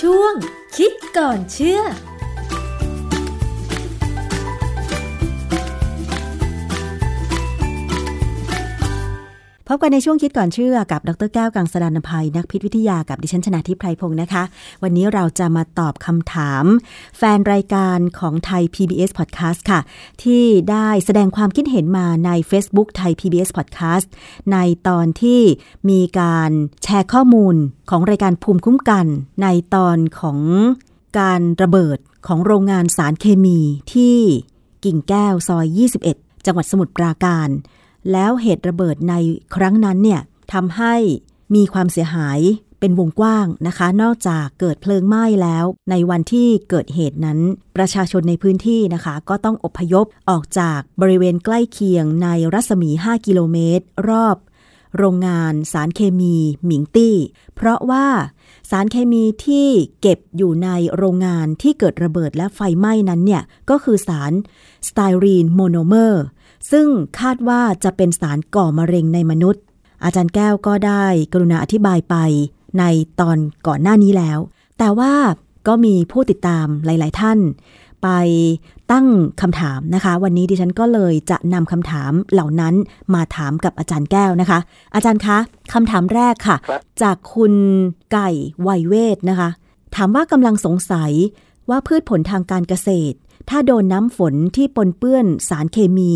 ช่วงคิดก่อนเชื่อ พบกันในช่วงคิดก่อนเชื่อกับดรแก้วกังสดานนภัยนักพิษวิทยากับดิฉันชนะทิพไพรพงศ์นะคะ วันนี้เราจะมาตอบคำถาม แฟนรายการของไทย PBS Podcast ค่ะ ที่ได้แสดงความคิดเห็นมาใน Facebook ไทย PBS Podcast ในตอนที่มีการแชร์ข้อมูลของรายการภูมิคุ้มกัน ในตอนของการระเบิดของโรงงานสารเคมีที่กิ่งแก้วซอย 21 จังหวัดสมุทรปราการ แล้วเหตุระเบิดในครั้งนั้นเนี่ยทำให้มีความเสียหายเป็นวงกว้างนะคะ นอกจากเกิดเพลิงไหม้แล้ว ในวันที่เกิดเหตุนั้น ประชาชนในพื้นที่นะคะ ก็ต้องอพยพออกจากบริเวณใกล้เคียงในรัศมี 5 กิโลเมตร รอบ โรงงานสารเคมีหมิงตี้ เพราะว่า สารเคมีที่เก็บอยู่ในโรงงานที่เกิดระเบิดและไฟไหม้นั้นเนี่ย ก็คือสารสไตรีนโมโนเมอร์ ซึ่งคาดว่าจะเป็นสารก่อมะเร็งในมนุษย์ อาจารย์แก้วก็ได้กรุณาอธิบายไปในตอนก่อนหน้านี้แล้ว แต่ว่าก็มีผู้ติดตามหลาย ๆ ท่าน ไปตั้งคำถามนะคะ วันนี้ดิฉันก็เลยจะนำคำถามเหล่านั้นมาถามกับอาจารย์แก้วนะคะ อาจารย์คะคำถามแรกค่ะ จากคุณไก่ไวเวทนะคะ ถามว่ากำลังสงสัยว่าพืชผลทางการเกษตร ถ้าโดนน้ำฝนที่ปนเปื้อนสารเคมี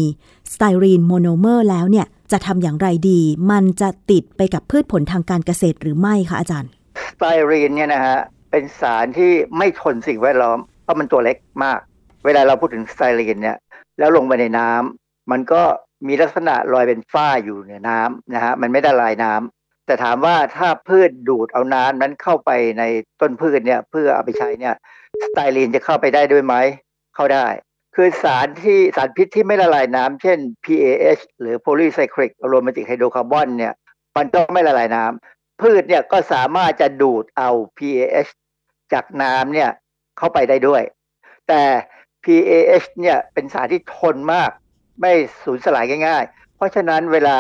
สไตรีนโมโนเมอร์แล้วเนี่ยจะทำอย่างไรดี มันจะติดไปกับพืชผลทางการเกษตรหรือไม่คะอาจารย์สไตรีนเนี่ยนะฮะเป็นสารที่ไม่ทนสิ่งแวดล้อม เพราะมันตัวเล็กมาก เวลาเราพูดถึงสไตรีนเนี่ยแล้วลงไปในน้ำมันก็มีลักษณะลอยเป็นฝ้าอยู่ในน้ำนะฮะมันไม่ได้ละลายน้ำแต่ถามว่าถ้าพืชดูดเอาน้ำนั้นเข้าไปในต้นพืชเนี่ยเพื่อเอาไปใช้เนี่ยสไตรีนจะเข้าไปได้ด้วยไหมเข้าได้ คือสารที่สารพิษที่ไม่ละลายน้ำเช่น PAH หรือ polycyclic aromatic hydrocarbon เนี่ยมันต้องไม่ละลายน้ำพืชเนี่ยก็สามารถจะดูดเอา PAH จากน้ำเนี่ย เข้าไปได้ด้วย แต่ PAH เนี่ยเป็นสารที่ทนมาก ไม่สูญสลายง่าย ๆ เพราะฉะนั้นเวลา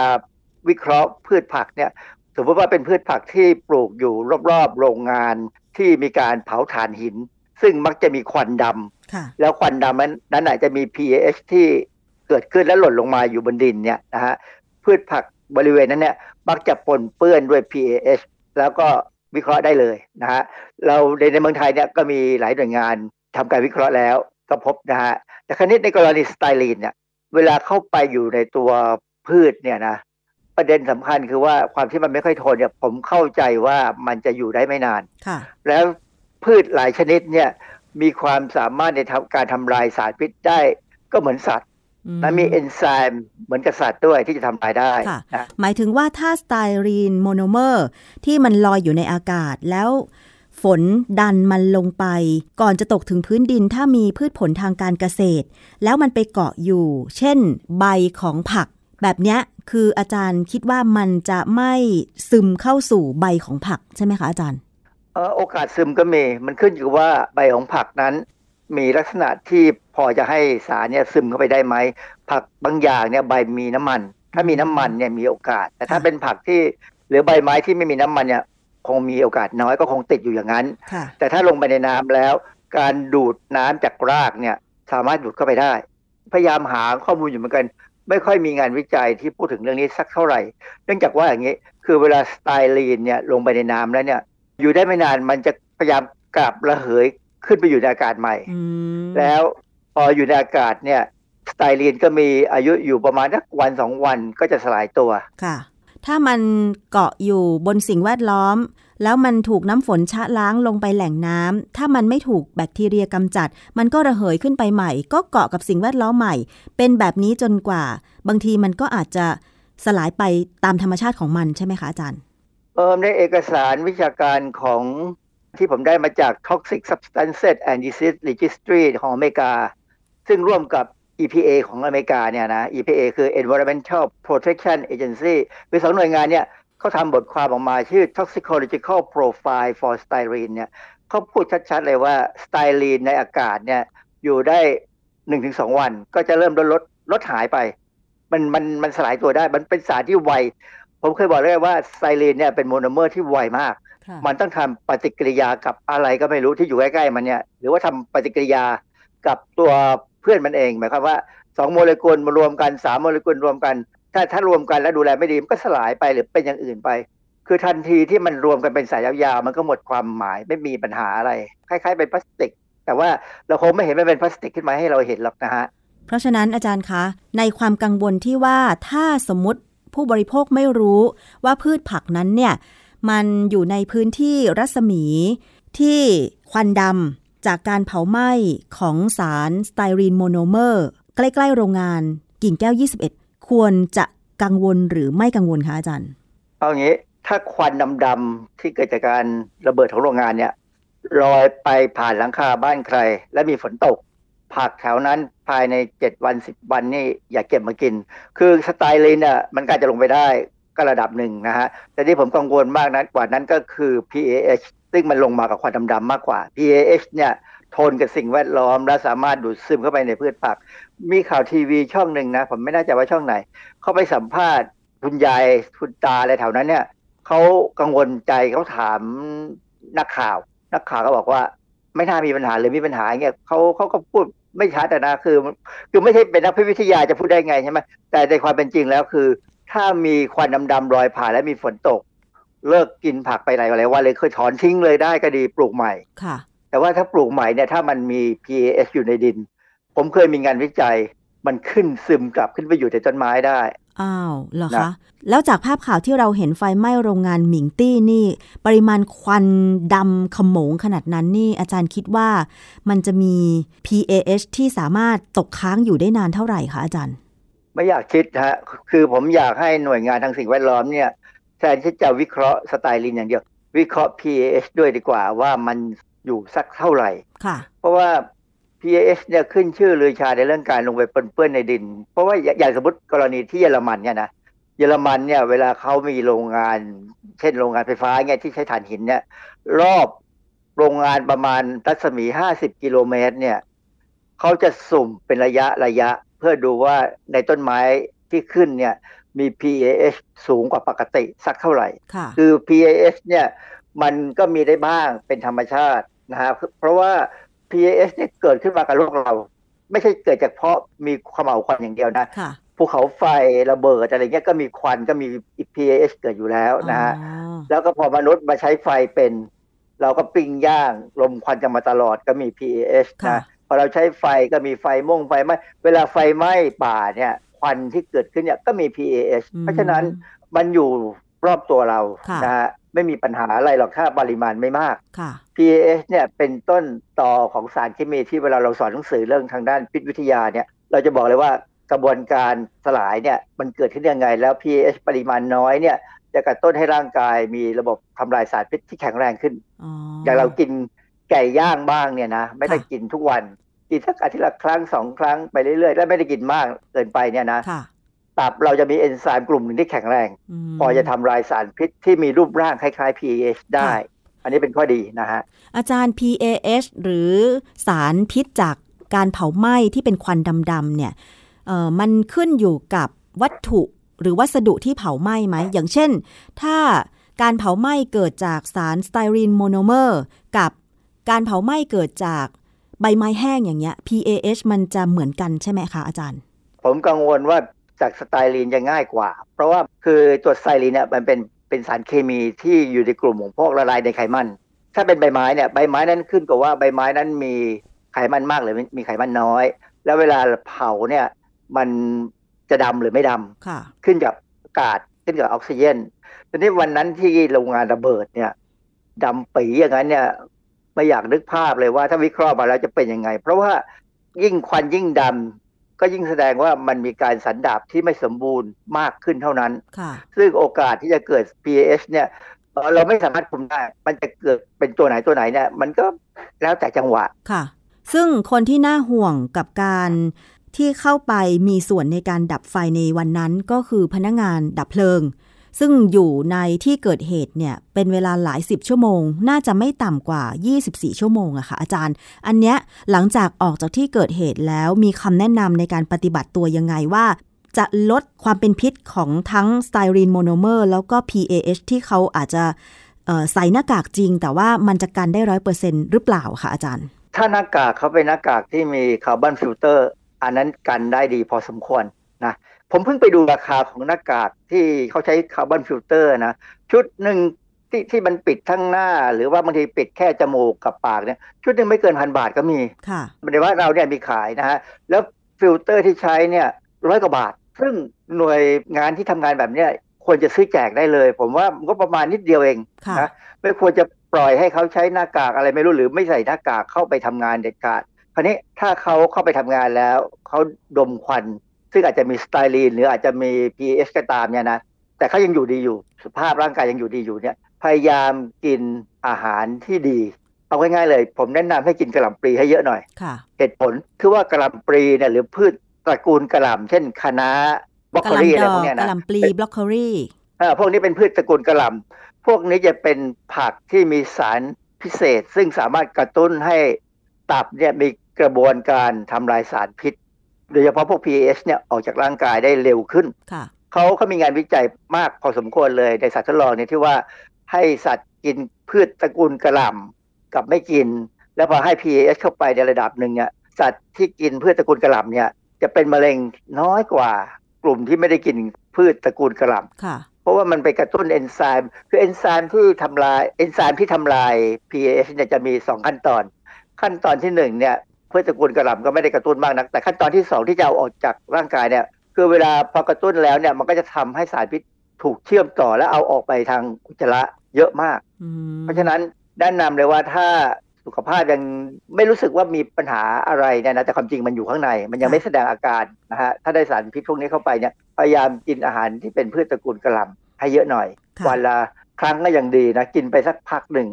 วิเคราะห์พืชผักเนี่ยสมมติว่าเป็นพืชผักที่ปลูกอยู่รอบๆ โรงงานที่มีการเผาถ่านหิน ซึ่งมักจะมีควันดำแล้วควันดำนั้นอาจจะมี pH ที่เกิดขึ้นแล้วหล่นลงมาอยู่บนดินเนี่ยนะฮะพืชผักบริเวณนั้นเนี่ยมักจะปนเปื้อนด้วย pH แล้วก็ วิเคราะห์ได้เลยนะฮะเราในในเมืองไทยเนี่ยก็มีหลายหน่วยงานทำการวิเคราะห์แล้วก็พบนะฮะแต่ครั้นี้ในกรณีสไตลีนเนี่ยเวลาเข้าไปอยู่ในตัวพืชเนี่ยนะประเด็นสำคัญคือว่าความที่มันไม่ค่อยทนเนี่ยผมเข้าใจว่ามันจะอยู่ได้ไม่นานแล้วพืชหลายชนิดเนี่ยมีความสามารถในการทำลายสารพิษได้ก็เหมือนสัตว์ และมีเอนไซม์เหมือนกับสัตว์ด้วยที่จะทำลายได้หมายถึงว่าถ้าสไตรีนโมโนเมอร์ที่มันลอยอยู่ในอากาศแล้วฝนดันมันลงไป ก่อนจะตกถึงพื้นดินถ้ามีพืชผลทางการเกษตร แล้วมันไปเกาะอยู่ เช่น ใบของผัก แบบนี้คืออาจารย์คิดว่ามันจะไม่ซึมเข้าสู่ใบของผักใช่ไหมคะอาจารย์โอกาสซึมก็มี มันขึ้นอยู่ว่าใบของผักนั้น มีลักษณะที่พอจะให้สารเนี่ยซึมเข้าไปได้ไหมผักบางอย่างเนี่ยใบมีน้ำมัน ถ้ามีน้ำมันเนี่ยมีโอกาส แต่ถ้าเป็นผักที่หรือใบไม้ที่ไม่มีน้ำมันเนี่ยคงมีโอกาสน้อยก็คงติดอยู่อย่างนั้น แต่ถ้าลงไปในน้ำแล้ว การดูดน้ำจากรากเนี่ยสามารถดูดเข้าไปได้ พยายามหาข้อมูลอยู่เหมือนกัน ไม่ค่อยมีงานวิจัยที่พูดถึงเรื่องนี้สักเท่าไหร่ เนื่องจากว่าอย่างนี้คือเวลาสไตลีนเนี่ยลงไปในน้ำแล้วเนี่ยอยู่ได้ไม่นานมันจะพยายามกลับระเหย ขึ้นไปอยู่ในอากาศใหม่ แล้วพออยู่ในอากาศเนี่ยสไตลีนก็มีอายุอยู่ประมาณสักวันสองวันก็จะสลายตัวค่ะ ถ้ามันเกาะอยู่บนสิ่งแวดล้อม แล้วมันถูกน้ำฝนชะล้างลงไปแหล่งน้ำถ้ามันไม่ถูกแบคทีเรียกำจัด มันก็ระเหยขึ้นไปใหม่ ก็เกาะกับสิ่งแวดล้อมใหม่ เป็นแบบนี้จนกว่า บางทีมันก็อาจจะสลายไปตามธรรมชาติของมันใช่ไหมคะอาจารย์เออในเอกสารวิชาการของ ที่ผมได้มาจาก Toxic Substances and Disease Registry ของอเมริกา ซึ่งร่วมกับ EPA ของอเมริกาเนี่ยนะ EPA คือ Environmental Protection Agency เป็นสองหน่วยงานเนี่ยเขาทำบทความออกมาชื่อ Toxicological Profile for Styrene เนี่ยเขาพูดชัดๆเลยว่าสไตรีนในอากาศเนี่ยอยู่ได้หนึ่งถึงสองวัน ก็จะเริ่มลดลดลดหายไป มันมันมันสลายตัวได้ มันเป็นสารที่ไว ผมเคยบอกเลยว่าสไตรีนเนี่ยเป็นโมโนเมอร์ที่ไวมาก มันต้องทำปฏิกิริยากับอะไรก็ไม่รู้ที่อยู่ใกล้ๆมันเนี่ย หรือว่าทำปฏิกิริยากับตัวเพื่อนมันเอง หมายความว่าสองโมเลกุลมารวมกันสามโมเลกุลรวมกัน ถ้าถ้ารวมกันแล้วดูแลไม่ดีมันก็สลายไปหรือเป็นอย่างอื่นไป คือทันทีที่มันรวมกันเป็นสายยาวๆมันก็หมดความหมายไม่มีปัญหาอะไร คล้ายๆเป็นพลาสติก แต่ว่าเราคงไม่เห็นมันเป็นพลาสติกขึ้นมาให้เราเห็นหรอกนะฮะเพราะฉะนั้นอาจารย์คะในความกังวลที่ว่าถ้าสมมติผู้บริโภคไม่รู้ว่าพืชผักนั้นเนี่ย มันอยู่ในพื้นที่รัศมีที่ควันดำจากการเผาไหม้ของสารสไตรีนโมโนเมอร์ ใกล้ๆโรงงานกิ่งแก้ว 21 ควรจะกังวลหรือไม่กังวลคะอาจารย์ เอางี้ ถ้าควันดำๆที่เกิดจากการระเบิดของโรงงานเนี่ยลอยไปผ่านหลังคาบ้านใคร และมีฝนตก ผักแถวนั้นภายในเจ็ดวันสิบวันนี่อย่าเก็บมากิน คือสไตลีนอะมันก็อาจจะลงไปได้ ก็ระดับหนึ่งนะฮะ แต่ที่ผมกังวลมากนั้นกว่านั้นก็คือ PAH ซึ่งมันลงมากับควันดำๆมากกว่า PAH เนี่ยทนกับสิ่งแวดล้อม และสามารถดูดซึมเข้าไปในพืชผัก มีข่าวทีวีช่องหนึ่งนะ ผมไม่แน่ใจว่าช่องไหน เขาไปสัมภาษณ์คุณยายคุณตาอะไรแถวนั้นเนี่ยเขากังวลใจเขาถามนักข่าว นักข่าวก็บอกว่า ไม่น่ามีปัญหาเลยมีปัญหาเงี้ยเขาเขาก็พูดไม่ชัดนะคือ คือไม่ใช่เป็นนักพิวิทยาจะพูดได้ไงใช่ไหมแต่ในความเป็นจริงแล้วคือ ถ้ามีควันดำๆลอยผ่านและมีฝนตก เลิกกินผักไปหลายวันหลายวันเลยคือถอนทิ้งเลยได้ก็ดีปลูกใหม่ค่ะ แต่ว่าถ้าปลูกใหม่เนี่ยถ้ามันมี PAS อยู่ในดิน ผมเคยมีงานวิจัย มันขึ้นซึมกลับขึ้นไปอยู่ในต้นไม้ได้อ้าวเหรอนะคะแล้วจากภาพข่าวที่เราเห็นไฟไหม้โรงงานหมิงตี้นี่ ปริมาณควันดำขโมงขนาดนั้นนี่ อาจารย์คิดว่ามันจะมี PAH ที่สามารถตกค้างอยู่ได้นานเท่าไหร่คะอาจารย์ ไม่อยากคิดฮะคือผมอยากให้หน่วยงานทางสิ่งแวดล้อมเนี่ยแทนที่จะวิเคราะห์สไตลินอย่างเดียว วิเคราะห์ PAH ด้วยดีกว่าว่ามันอยู่สักเท่าไหร่ค่ะ เพราะว่า PAH เนี่ยขึ้นชื่อลือชาในเรื่องการลงไปปนเปื้อนในดิน เพราะว่าอย่าอย่างสมมติกรณีที่เยอรมันเนี่ยนะเยอรมันเนี่ยเวลาเขามีโรงงาน เช่นโรงงานไฟฟ้าเนี่ยที่ใช้ถ่านหินเนี่ยรอบโรงงานประมาณรัศมี 50 กิโลเมตรเนี่ยเขาจะสุ่มเป็นระยะระยะเพื่อดูว่าในต้นไม้ที่ขึ้นเนี่ยมี PAH สูงกว่าปกติสักเท่าไหร่ค่ะคือ PAS เนี่ยมันก็มีได้บ้างเป็นธรรมชาตินะครับเพราะว่า PAS เนี่ยเกิดขึ้นมากับโลกเรา ไม่ใช่เกิดจากเพราะมีขมเหลาวควันอย่างเดียวนะค่ะภูเขาไฟระเบิดอะไรเงี้ยก็มีควันก็มี PAS เกิดอยู่แล้วนะฮะอ๋อแล้วก็พอมนุษย์มาใช้ไฟเป็น เราก็ปิ้งย่างลมควันกันมาตลอดก็มี PAS ค่ะนะ พอเราใช้ไฟก็มีไฟม่วงไฟไหม้เวลาไฟไหม้ป่าเนี่ยควันที่เกิดขึ้นเนี่ยก็มี PAS เพราะฉะนั้นมันอยู่รอบตัวเราค่ะนะฮะไม่มีปัญหาอะไรหรอกถ้าปริมาณไม่มากค่ะ PAS เนี่ยเป็นต้นต่อของสารเคมีที่เวลาเราสอนหนังสือเรื่องทางด้านพิษวิทยาเนี่ย เราจะบอกเลยว่ากระบวนการสลายเนี่ยมันเกิดขึ้นยังไง แล้ว PAS ปริมาณน้อยเนี่ยจะกระตุ้นให้ร่างกายมีระบบทำลายสารพิษที่แข็งแรงขึ้นอ๋อออย่างเรากินไก่ย่างบ้างเนี่ยนะไม่ได้ค่ะกินทุกวัน กินสักอาทิตย์ละครั้งสองครั้งไปเรื่อยๆแล้วไม่ได้กินมากเกินไปเนี่ยนะค่ะตับเราจะมีเอนไซม์กลุ่มหนึ่งที่แข็งแรงมพอจะทำลายสารพิษที่มีรูปร่างคล้ายๆ PAH ได้ อันนี้เป็นข้อดีนะฮะ อาจารย์ PAH หรือสารพิษจากการเผาไหม้ที่เป็นควันดำๆเนี่ยเอ่อมันขึ้นอยู่กับวัตถุหรือวัสดุที่เผาไหม้ไหม อย่างเช่น ถ้าการเผาไหม้เกิดจากสารสไตรีนโมโนเมอร์ กับ การเผาไหม้เกิดจากใบไม้แห้งอย่างเงี้ย PAH มันจะเหมือนกันใช่ไหมคะอาจารย์ ผมกังวลว่าจากสไตรีนจะง่ายกว่า เพราะว่าคือตัวสไตรีนเนี่ยมันเป็นเป็นสารเคมีที่อยู่ในกลุ่มของพวกละลายในไขมัน ถ้าเป็นใบไม้เนี่ยใบไม้นั้นขึ้นกับว่าใบไม้นั้นมีไขมันมากหรือมีไขมันน้อย แล้วเวลาเผาเนี่ยมันจะดำหรือไม่ดำค่ะขึ้นกับอากาศขึ้นกับออกซิเจนทีนี้วันนั้นที่โรงงานระเบิดเนี่ยดำปีอย่างนั้นเนี่ย ไม่อยากนึกภาพเลยว่าถ้าวิเคราะห์มาแล้วจะเป็นยังไง เพราะว่ายิ่งควันยิ่งดำก็ยิ่งแสดงว่ามันมีการสันดาบที่ไม่สมบูรณ์มากขึ้นเท่านั้นค่ะซึ่งโอกาสที่จะเกิด PAH เนี่ยเอ่อเราไม่สามารถคุมได้ มันจะเกิดเป็นตัวไหนตัวไหนเนี่ย มันก็แล้วแต่จังหวะค่ะ ซึ่งคนที่น่าห่วงกับการที่เข้าไปมีส่วนในการดับไฟในวันนั้นก็คือพนักงานดับเพลิง ซึ่งอยู่ในที่เกิดเหตุเนี่ยเป็นเวลาหลายสิบชั่วโมง น่าจะไม่ต่ำกว่า 24 ชั่วโมงอะค่ะอาจารย์ อันเนี้ยหลังจากออกจากที่เกิดเหตุแล้วมีคำแนะนำในการปฏิบัติตัวยังไงว่า จะลดความเป็นพิษของทั้งสไตรีนโมโนเมอร์แล้วก็ PAH ที่เขาอาจจะใส่หน้ากากจริง แต่ว่ามันจะกันได้ร้อยเปอร์เซ็นต์หรือเปล่าคะอาจารย์ ถ้าหน้ากากเขาเป็นหน้ากากที่มี carbon filter อันนั้นกันได้ดีพอสมควรนะ ผมเพิ่งไปดูราคาของหน้ากากที่เขาใช้ carbon filter นะ ชุดหนึ่งที่ที่มันปิดทั้งหน้า หรือว่าบางทีปิดแค่จมูกกับปากเนี่ย ชุดหนึ่งไม่เกินพันบาทก็มีค่ะในบ้านเราเนี่ยมีขายนะฮะ แล้วฟิลเตอร์ที่ใช้เนี่ยร้อยกว่าบาท ซึ่งหน่วยงานที่ทำงานแบบเนี้ยควรจะซื้อแจกได้เลย ผมว่าก็ประมาณนิดเดียวเองนะไม่ควรจะปล่อยให้เขาใช้หน้ากากอะไรไม่รู้หรือไม่ใส่หน้ากากเข้าไปทำงานเด็ดขาดคราวนี้ถ้าเขาเข้าไปทำงานแล้วเขาดมควัน ซึ่งอาจจะมีสไตรีนหรืออาจจะมี PS ก็ตามเนี่ยนะแต่เขายังอยู่ดีอยู่สภาพร่างกายยังอยู่ดีอยู่เนี่ยพยายามกินอาหารที่ดี เอาง่ายๆเลย ผมแนะนำให้กินกระหล่ำปลีให้เยอะหน่อยเหตุผลคือว่ากระหล่ำปลีเนี่ยหรือพืชตระกูลกระหล่ำเช่นคะน้าบล็อกโคลีอะไรพวกนี้นะกระหล่ำปลีบล็อกโคลีอ่าพวกนี้เป็นพืชตระกูลกระหล่ำพวกนี้จะเป็นผักที่มีสารพิเศษ ซึ่งสามารถกระตุ้นให้ตับเนี่ยมีกระบวนการทำลายสารพิษ โดยเฉพาะพวก PAS เนี่ยออกจากร่างกายได้เร็วขึ้นเขาเขามีงานวิจัยมากพอสมควรเลยในสัตว์ทดลองเนี่ยที่ว่าให้สัตว์กินพืชตระกูลกระหล่ำกับไม่กิน แล้วพอให้ PAS เข้าไปในระดับหนึ่งเนี่ยสัตว์ที่กินพืชตระกูลกระหล่ำเนี่ยจะเป็นมะเร็งน้อยกว่ากลุ่มที่ไม่ได้กินพืชตระกูลกระหล่ำเพราะว่ามันไปกระตุ้นเอนไซม์คือเอนไซม์ที่ทำลายเอนไซม์ที่ทำลาย PAS เนี่ยจะมี 2 ขั้นตอน ขั้นตอนที่1เนี่ย พืชตระกูลกระหล่ำก็ไม่ได้กระตุ้นมากนัก แต่ขั้นตอนที่2ที่จะเอาออกจากร่างกายเนี่ยคือเวลาพอกระตุ้นแล้วเนี่ยมันก็จะทำให้สารพิษถูกเชื่อมต่อแล้วเอาออกไปทางอุจจาระเยอะมาก เพราะฉะนั้นแนะนำเลยว่าถ้าสุขภาพยังไม่รู้สึกว่ามีปัญหาอะไรเนี่ยนะแต่ความจริงมันอยู่ข้างใน มันยังไม่แสดงอาการนะฮะถ้าได้สารพิษพวกนี้เข้าไปเนี่ยพยายามกินอาหารที่เป็นพืชตระกูลกระหล่ำให้เยอะหน่อยวันละครั้งก็ยังดีนะ กินไปสักพักหนึ่ง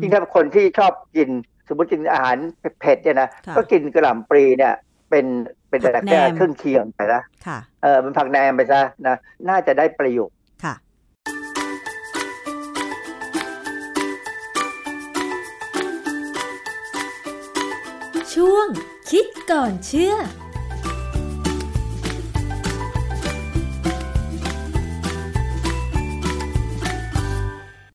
ยิ่งถ้าคนที่ชอบกิน สมมติกินอาหารเผ็ดเนี่ยนะก็กินกระหล่ำปลีเนี่ยเป็นเป็นแต่แค่เครื่องเคียงไปนะเออมันผักแนมไปซะนะน่าจะได้ประโยชน์ค่ะ ช่วงคิดก่อนเชื่อ